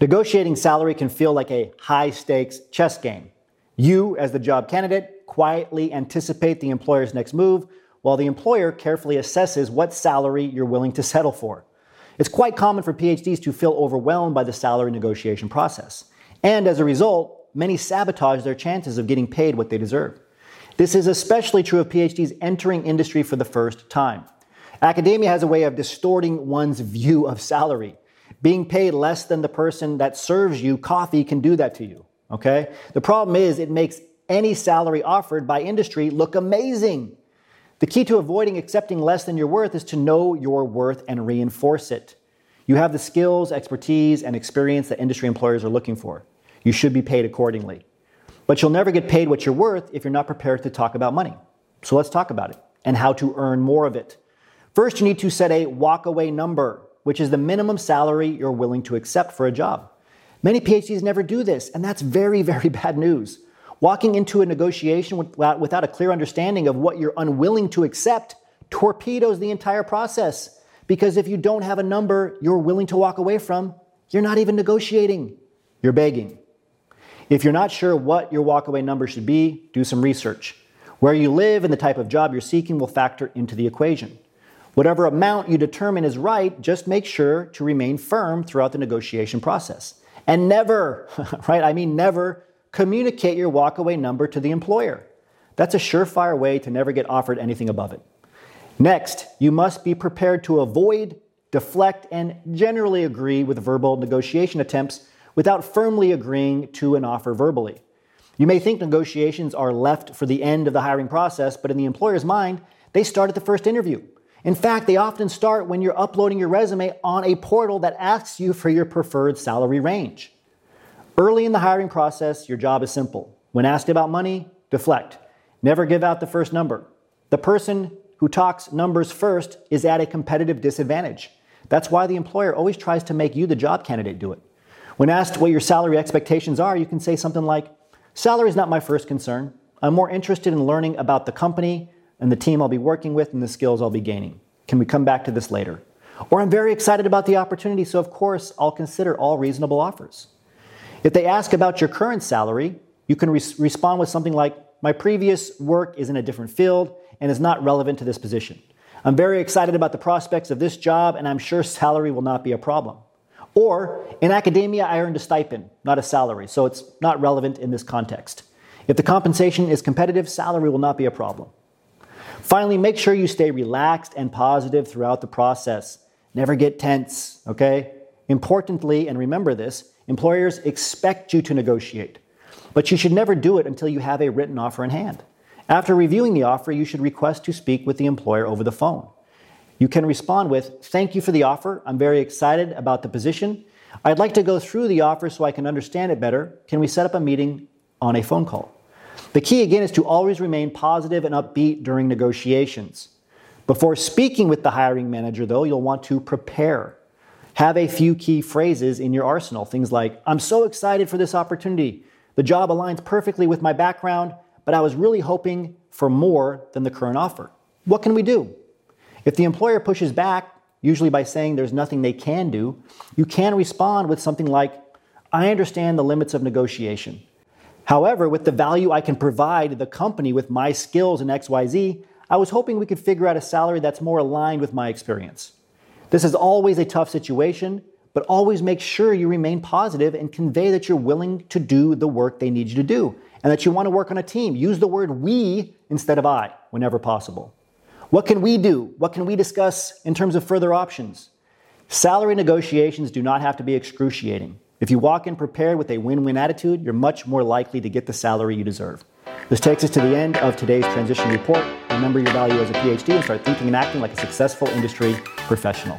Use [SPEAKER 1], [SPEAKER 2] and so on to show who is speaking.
[SPEAKER 1] Negotiating salary can feel like a high stakes chess game. You, as the job candidate, quietly anticipate the employer's next move, while the employer carefully assesses what salary you're willing to settle for. It's quite common for PhDs to feel overwhelmed by the salary negotiation process. And as a result, many sabotage their chances of getting paid what they deserve. This is especially true of PhDs entering industry for the first time. Academia has a way of distorting one's view of salary. Being paid less than the person that serves you coffee can do that to you. Okay? The problem is it makes any salary offered by industry look amazing. The key to avoiding accepting less than your worth is to know your worth and reinforce it. You have the skills, expertise, and experience that industry employers are looking for. You should be paid accordingly. But you'll never get paid what you're worth if you're not prepared to talk about money. So let's talk about it and how to earn more of it. First, you need to set a walkaway number, which is the minimum salary you're willing to accept for a job. Many PhDs never do this, and that's very, very bad news. Walking into a negotiation without, a clear understanding of what you're unwilling to accept torpedoes the entire process. Because if you don't have a number you're willing to walk away from, you're not even negotiating, you're begging. If you're not sure what your walkaway number should be, do some research. Where you live and the type of job you're seeking will factor into the equation. Whatever amount you determine is right, just make sure to remain firm throughout the negotiation process. And never, right, I mean never, communicate your walkaway number to the employer. That's a surefire way to never get offered anything above it. Next, you must be prepared to avoid, deflect, and generally agree with verbal negotiation attempts without firmly agreeing to an offer verbally. You may think negotiations are left for the end of the hiring process, but in the employer's mind, they start at the first interview. In fact, they often start when you're uploading your resume on a portal that asks you for your preferred salary range. Early in the hiring process, your job is simple. When asked about money, deflect. Never give out the first number. The person who talks numbers first is at a competitive disadvantage. That's why the employer always tries to make you, the job candidate, do it. When asked what your salary expectations are, you can say something like, Salary is not my first concern. I'm more interested in learning about the company and the team I'll be working with and the skills I'll be gaining. Can we come back to this later? Or I'm very excited about the opportunity, so of course I'll consider all reasonable offers. If they ask about your current salary, you can re- respond with something like, My previous work is in a different field and is not relevant to this position. I'm very excited about the prospects of this job, and I'm sure salary will not be a problem. Or in academia, I earned a stipend, not a salary, so it's not relevant in this context. If the compensation is competitive, salary will not be a problem. Finally, make sure you stay relaxed and positive throughout the process. Never get tense, okay? Importantly, and remember this, employers expect you to negotiate, but you should never do it until you have a written offer in hand. After reviewing the offer, you should request to speak with the employer over the phone. You can respond with, Thank you for the offer. I'm very excited about the position. I'd like to go through the offer so I can understand it better. Can we set up a meeting on a phone call? The key again is to always remain positive and upbeat during negotiations. Before speaking with the hiring manager, though, you'll want to prepare. Have a few key phrases in your arsenal. Things like, I'm so excited for this opportunity. The job aligns perfectly with my background, but I was really hoping for more than the current offer. What can we do? If the employer pushes back, usually by saying there's nothing they can do, you can respond with something like, I understand the limits of negotiation. However, with the value I can provide the company with my skills in XYZ, I was hoping we could figure out a salary that's more aligned with my experience. This is always a tough situation, but always make sure you remain positive and convey that you're willing to do the work they need you to do and that you want to work on a team. Use the word we instead of I whenever possible. What can we do? What can we discuss in terms of further options? Salary negotiations do not have to be excruciating. If you walk in prepared with a win win attitude, you're much more likely to get the salary you deserve. This takes us to the end of today's transition report. Remember your value as a PhD and start thinking and acting like a successful industry professional.